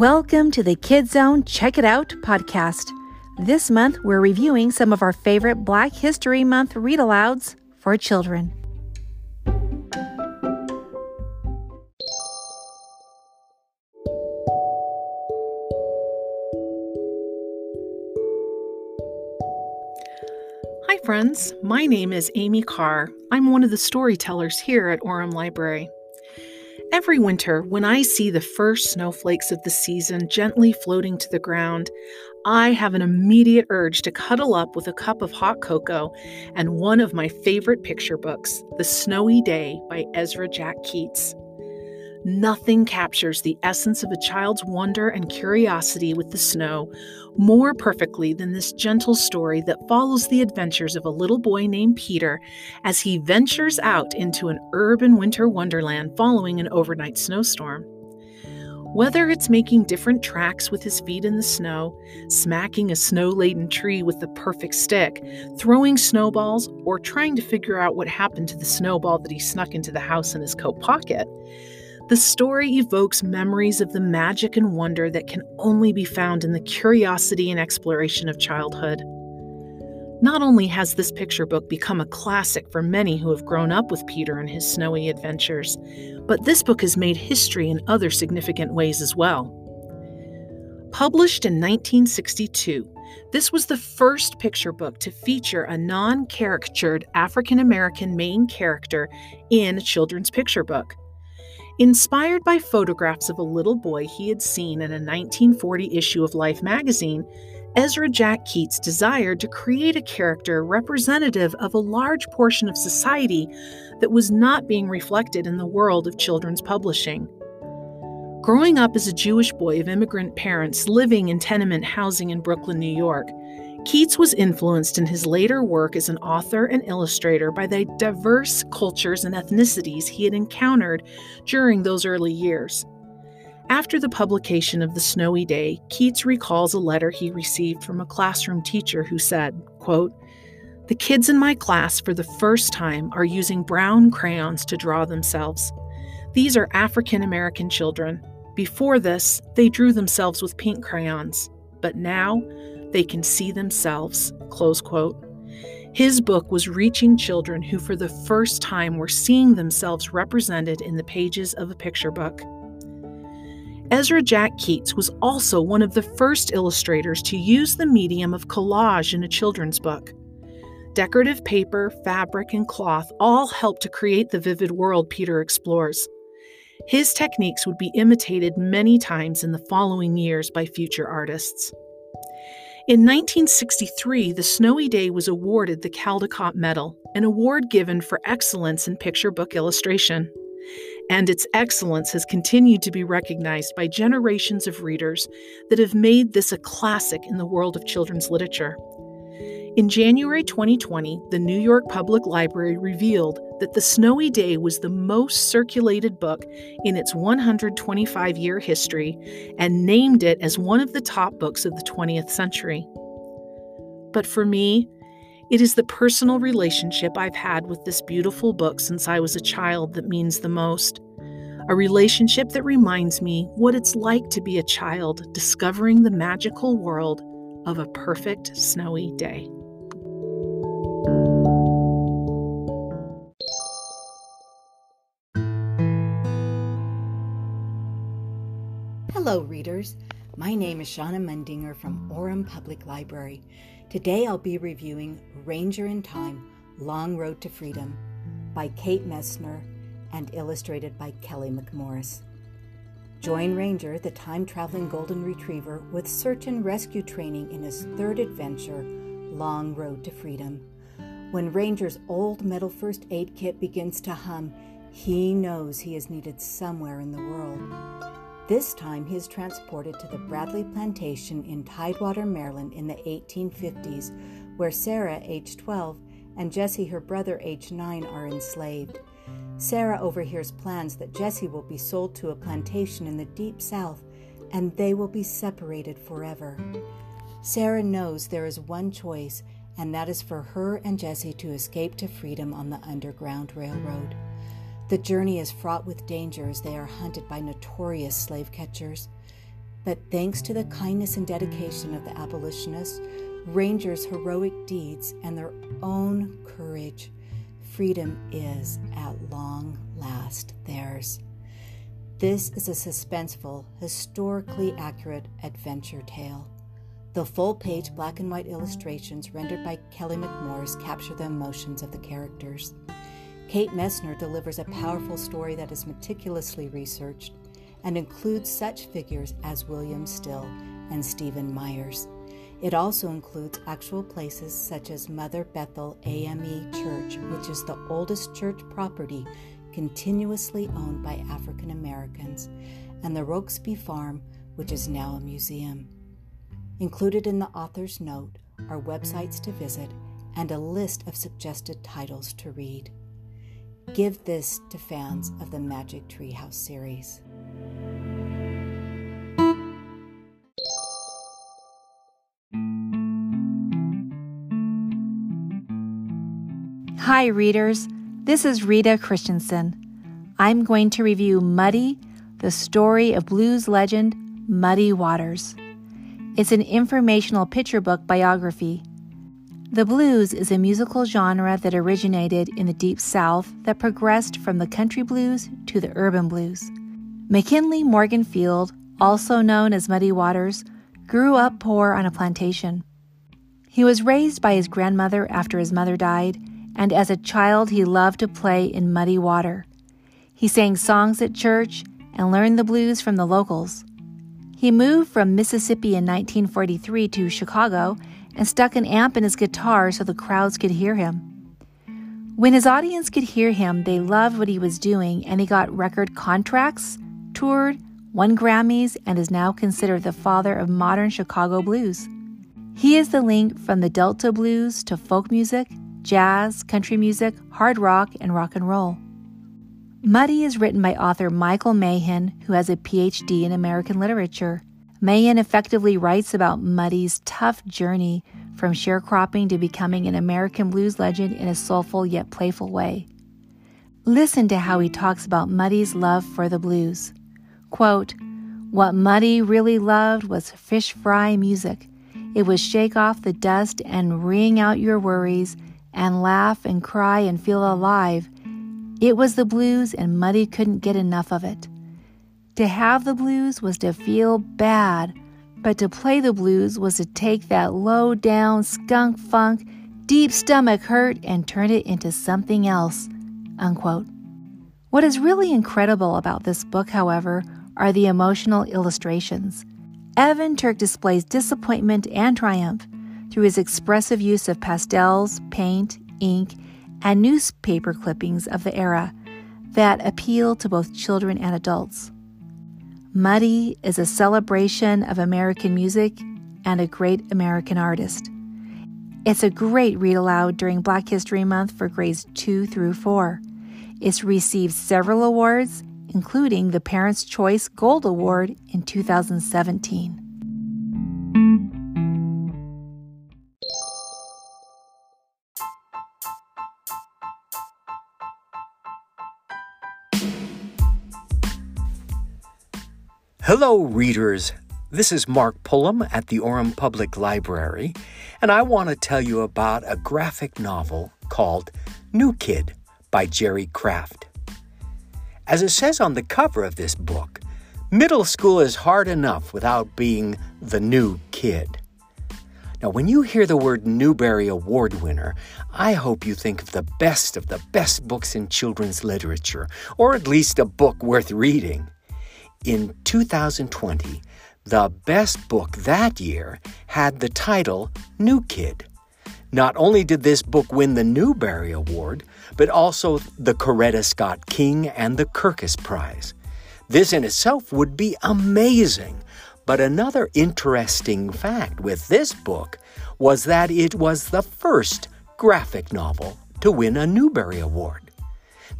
Welcome to the Kid Zone Check It Out podcast. This month, we're reviewing some of our favorite Black History Month read alouds for children. Hi, friends. My name is Amy Carr. I'm one of the storytellers here at Orem Library. Every winter, when I see the first snowflakes of the season gently floating to the ground, I have an immediate urge to cuddle up with a cup of hot cocoa and one of my favorite picture books, The Snowy Day by Ezra Jack Keats. Nothing captures the essence of a child's wonder and curiosity with the snow more perfectly than this gentle story that follows the adventures of a little boy named Peter as he ventures out into an urban winter wonderland following an overnight snowstorm. Whether it's making different tracks with his feet in the snow, smacking a snow laden tree with the perfect stick, throwing snowballs, or trying to figure out what happened to the snowball that he snuck into the house in his coat pocket, the story evokes memories of the magic and wonder that can only be found in the curiosity and exploration of childhood. Not only has this picture book become a classic for many who have grown up with Peter and his snowy adventures, but this book has made history in other significant ways as well. Published in 1962, this was the first picture book to feature a non caricatured African American main character in a children's picture book. Inspired by photographs of a little boy he had seen in a 1940 issue of Life magazine, Ezra Jack Keats desired to create a character representative of a large portion of society that was not being reflected in the world of children's publishing. Growing up as a Jewish boy of immigrant parents living in tenement housing in Brooklyn, New York, Keats was influenced in his later work as an author and illustrator by the diverse cultures and ethnicities he had encountered during those early years. After the publication of The Snowy Day, Keats recalls a letter he received from a classroom teacher who said, quote, The kids in my class for the first time are using brown crayons to draw themselves. These are African American children. Before this, they drew themselves with pink crayons, but now they can see themselves. Close quote. His book was reaching children who, for the first time, were seeing themselves represented in the pages of a picture book. Ezra Jack Keats was also one of the first illustrators to use the medium of collage in a children's book. Decorative paper, fabric, and cloth all help to create the vivid world Peter explores. His techniques would be imitated many times in the following years by future artists. In 1963, the Snowy Day was awarded the Caldecott Medal, an award given for excellence in picture book illustration. And its excellence has continued to be recognized by generations of readers that have made this a classic in the world of children's literature. In January 2020, the New York Public Library revealed that The Snowy Day was the most circulated book in its 125 year history and named it as one of the top books of the 20th century. But for me, it is the personal relationship I've had with this beautiful book since I was a child that means the most. A relationship that reminds me what it's like to be a child discovering the magical world of a perfect snowy day. Hello, readers. My name is Shauna Mundinger from Orem Public Library. Today I'll be reviewing Ranger in Time Long Road to Freedom by Kate Messner and illustrated by Kelly McMorris. Join Ranger, the time traveling golden retriever, with search and rescue training in his third adventure, Long Road to Freedom. When Ranger's old metal first aid kit begins to hum, he knows he is needed somewhere in the world. This time he is transported to the Bradley Plantation in Tidewater, Maryland in the 1850s, where Sarah, age 12, and Jesse, her brother, age 9, are enslaved. Sarah overhears plans that Jesse will be sold to a plantation in the deep south and they will be separated forever. Sarah knows there is one choice, and that is for her and Jesse to escape to freedom on the Underground Railroad. The journey is fraught with danger as they are hunted by notorious slave catchers. But thanks to the kindness and dedication of the abolitionists, Rangers' heroic deeds, and their own courage, freedom is at long last theirs. This is a suspenseful, historically accurate adventure tale. The full page black and white illustrations rendered by Kelly McMorris capture the emotions of the characters. Kate Messner delivers a powerful story that is meticulously researched and includes such figures as William Still and Stephen Myers. It also includes actual places such as Mother Bethel AME Church, which is the oldest church property continuously owned by African Americans, and the Rokeby Farm, which is now a museum. Included in the author's note are websites to visit and a list of suggested titles to read. Give this to fans of the Magic Treehouse series. Hi, readers. This is Rita Christensen. I'm going to review Muddy, the story of blues legend Muddy Waters. It's an informational picture book biography. The blues is a musical genre that originated in the Deep South that progressed from the country blues to the urban blues. McKinley Morganfield, also known as Muddy Waters, grew up poor on a plantation. He was raised by his grandmother after his mother died and as a child he loved to play in muddy water. He sang songs at church and learned the blues from the locals. He moved from Mississippi in 1943 to Chicago and stuck an amp in his guitar so the crowds could hear him. When his audience could hear him, they loved what he was doing and he got record contracts, toured, won Grammys, and is now considered the father of modern Chicago blues. He is the link from the Delta blues to folk music jazz, country music, hard rock, and rock and roll. Muddy is written by author Michael Mahin, who has a PhD in American literature. Mahin effectively writes about Muddy's tough journey from sharecropping to becoming an American blues legend in a soulful yet playful way. Listen to how he talks about Muddy's love for the blues. Quote, What Muddy really loved was fish fry music. It was shake off the dust and wring out your worries and laugh and cry and feel alive. It was the blues, and Muddy couldn't get enough of it. To have the blues was to feel bad, but to play the blues was to take that low down skunk funk, deep stomach hurt and turn it into something else. Unquote. What is really incredible about this book, however, are the emotional illustrations. Evan Turk displays disappointment and triumph through his expressive use of pastels, paint, ink, and newspaper clippings of the era that appeal to both children and adults. Muddy is a celebration of American music and a great American artist. It's a great read aloud during Black History Month for grades 2 through 4. It's received several awards, including the Parents' Choice Gold Award in 2017. Hello, readers. This is Mark Pullum at the Orem Public Library, and I want to tell you about a graphic novel called New Kid by Jerry Craft. As it says on the cover of this book, middle school is hard enough without being the new kid. Now, when you hear the word Newbery Award winner, I hope you think of the best of the best books in children's literature, or at least a book worth reading. In 2020, the best book that year had the title New Kid. Not only did this book win the Newbery Award, but also the Coretta Scott King and the Kirkus Prize. This in itself would be amazing. But another interesting fact with this book was that it was the first graphic novel to win a Newbery Award.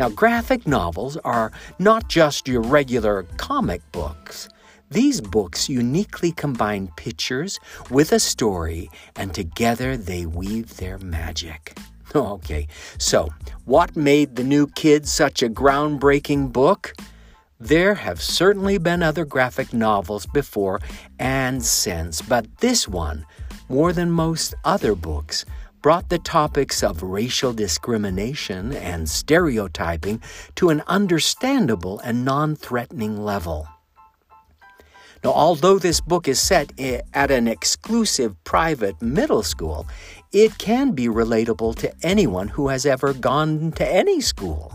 Now, graphic novels are not just your regular comic books. These books uniquely combine pictures with a story, and together they weave their magic. Okay, so what made The New Kid such a groundbreaking book? There have certainly been other graphic novels before and since, but this one, more than most other books, brought the topics of racial discrimination and stereotyping to an understandable and non threatening level. Now, although this book is set at an exclusive private middle school, it can be relatable to anyone who has ever gone to any school.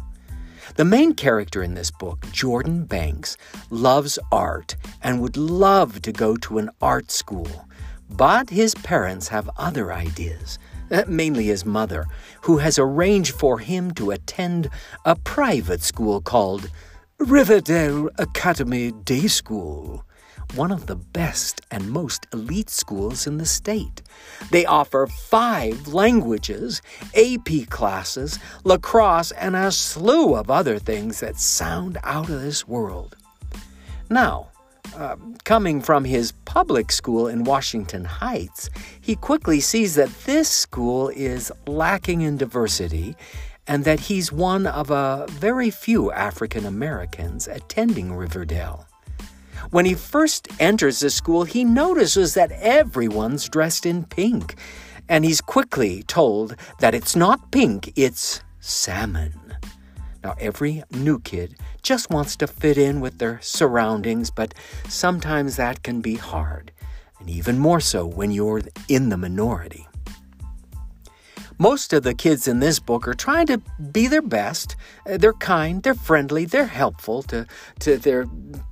The main character in this book, Jordan Banks, loves art and would love to go to an art school. But his parents have other ideas, Uh, mainly his mother, who has arranged for him to attend a private school called Riverdale Academy Day School one of the best and most elite schools in the state. They offer five languages, AP classes, lacrosse, and a slew of other things that sound out of this world. Now, uh, coming from his public school in Washington Heights, he quickly sees that this school is lacking in diversity and that he's one of a very few African Americans attending Riverdale. When he first enters the school, he notices that everyone's dressed in pink, and he's quickly told that it's not pink, it's salmon. Now, every new kid just wants to fit in with their surroundings, but sometimes that can be hard, and even more so when you're in the minority. Most of the kids in this book are trying to be their best. They're kind, they're friendly, they're helpful to, to their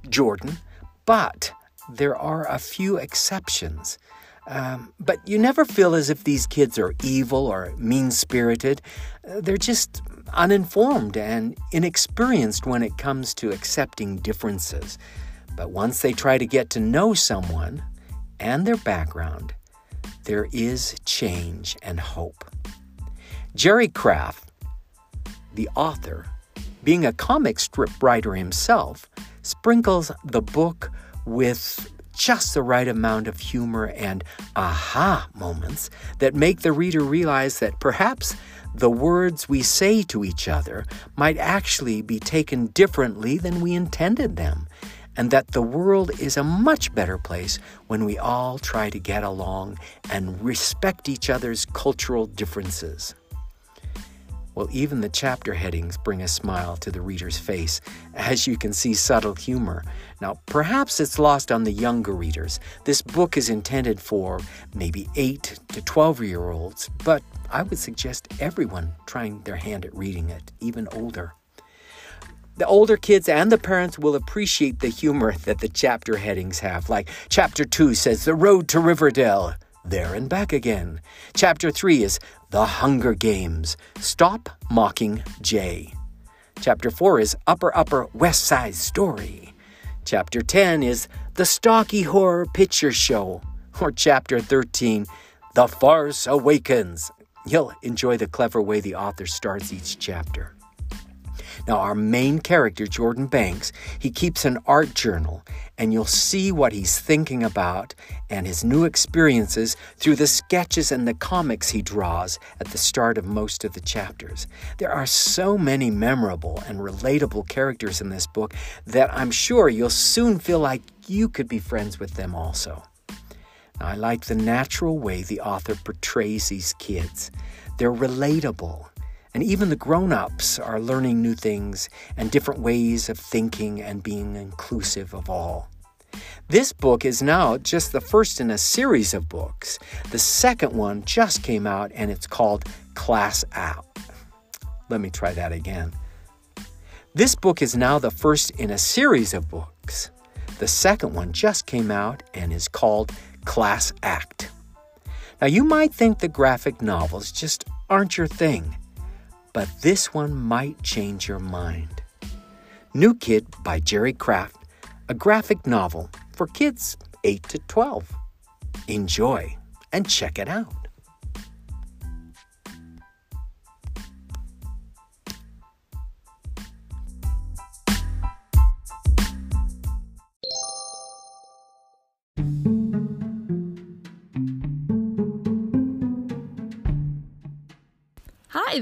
Jordan. But there are a few exceptions. Um, but you never feel as if these kids are evil or mean spirited. They're just uninformed and inexperienced when it comes to accepting differences. But once they try to get to know someone and their background, there is change and hope. Jerry Craft, the author, being a comic strip writer himself, sprinkles the book with just the right amount of humor and aha moments that make the reader realize that perhaps the words we say to each other might actually be taken differently than we intended them, and that the world is a much better place when we all try to get along and respect each other's cultural differences. Well, even the chapter headings bring a smile to the reader's face, as you can see subtle humor. Now, perhaps it's lost on the younger readers. This book is intended for maybe 8 to 12 year olds, but I would suggest everyone trying their hand at reading it, even older. The older kids and the parents will appreciate the humor that the chapter headings have. Like chapter 2 says, The Road to Riverdale, there and back again. Chapter 3 is The Hunger Games. Stop Mocking Jay. Chapter 4 is Upper Upper West Side Story. Chapter 10 is The Stocky Horror Picture Show. Or Chapter 13, The Farce Awakens. You'll enjoy the clever way the author starts each chapter. Now, our main character, Jordan Banks, he keeps an art journal, and you'll see what he's thinking about and his new experiences through the sketches and the comics he draws at the start of most of the chapters. There are so many memorable and relatable characters in this book that I'm sure you'll soon feel like you could be friends with them also. I like the natural way the author portrays these kids. They're relatable and even the grown ups are learning new things and different ways of thinking and being inclusive of all. This book is now just the first in a series of books. The second one just came out and it's called Class Out. Let me try that again. This book is now the first in a series of books. The second one just came out and is called Class Act. Now, you might think the graphic novels just aren't your thing but this one might change your mind. New Kid by Jerry Craft, a graphic novel for kids 8 to 12. Enjoy and check it out.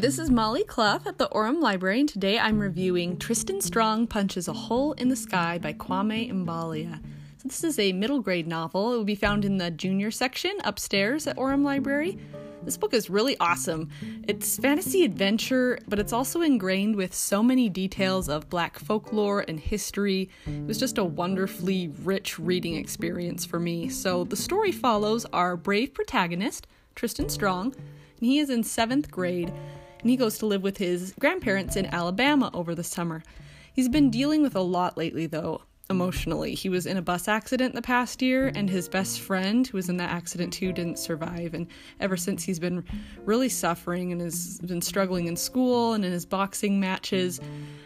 This is Molly Clough at the Orem Library, and today I'm reviewing Tristan Strong Punches a Hole in the Sky by Kwame Mbalia. So this is a middle grade novel. It will be found in the junior section upstairs at Orem Library. This book is really awesome. It's fantasy adventure, but it's also ingrained with so many details of black folklore and history. It was just a wonderfully rich reading experience for me. So the story follows our brave protagonist, Tristan Strong, and he is in seventh grade, and he goes to live with his grandparents in Alabama over the summer. He's been dealing with a lot lately, though, emotionally. He was in a bus accident the past year, and his best friend, who was in that accident too, didn't survive. And ever since, he's been really suffering and has been struggling in school and in his boxing matches.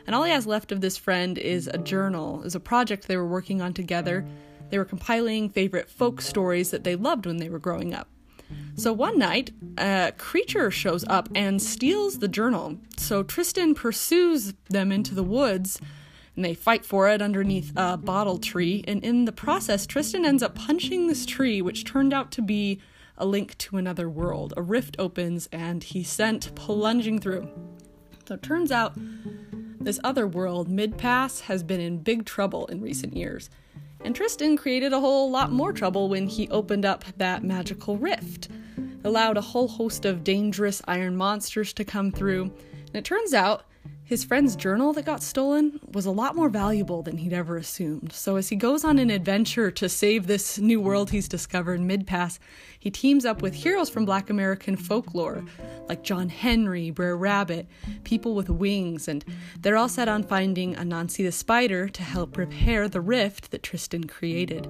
And all he has left of this friend is a journal, is a project they were working on together. They were compiling favorite folk stories that they loved when they were growing up. So one night, a creature shows up and steals the journal. So Tristan pursues them into the woods and they fight for it underneath a bottle tree. And in the process, Tristan ends up punching this tree, which turned out to be a link to another world. A rift opens and he's sent plunging through. So it turns out this other world, Midpass, has been in big trouble in recent years. And Tristan created a whole lot more trouble when he opened up that magical rift, allowed a whole host of dangerous iron monsters to come through. And it turns out his friend's journal that got stolen was a lot more valuable than he'd ever assumed. So, as he goes on an adventure to save this new world he's discovered, Midpass, he teams up with heroes from Black American folklore, like John Henry, Brer Rabbit, people with wings, and they're all set on finding Anansi the spider to help repair the rift that Tristan created.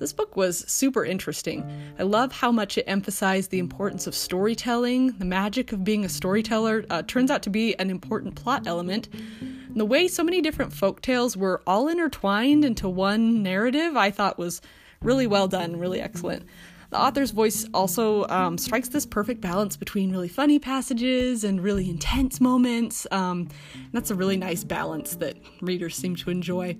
This book was super interesting. I love how much it emphasized the importance of storytelling. The magic of being a storyteller uh, turns out to be an important plot element. And the way so many different folk tales were all intertwined into one narrative, I thought was really well done, really excellent. The author's voice also um, strikes this perfect balance between really funny passages and really intense moments. Um, that's a really nice balance that readers seem to enjoy.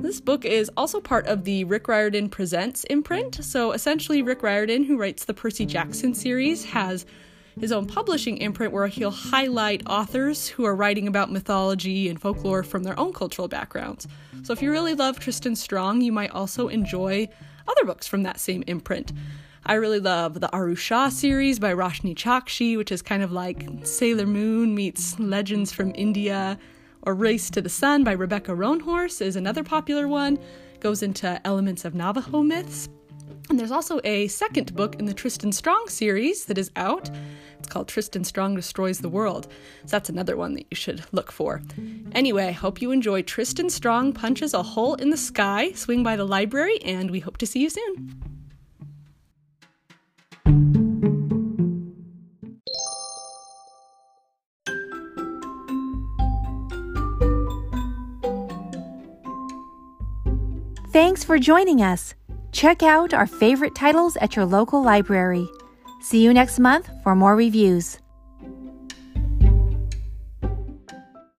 This book is also part of the Rick Riordan Presents imprint. So essentially, Rick Riordan, who writes the Percy Jackson series, has his own publishing imprint where he'll highlight authors who are writing about mythology and folklore from their own cultural backgrounds. So if you really love Tristan Strong, you might also enjoy other books from that same imprint. I really love the Aru Shah series by Roshni Chokshi, which is kind of like Sailor Moon meets Legends from India, or Race to the Sun by Rebecca Roanhorse is another popular one. Goes into elements of Navajo myths. And there's also a second book in the Tristan Strong series that is out. It's called Tristan Strong Destroys the World. So that's another one that you should look for. Anyway, hope you enjoy Tristan Strong Punches a Hole in the Sky. Swing by the library, and we hope to see you soon. Thanks for joining us. Check out our favorite titles at your local library. See you next month for more reviews.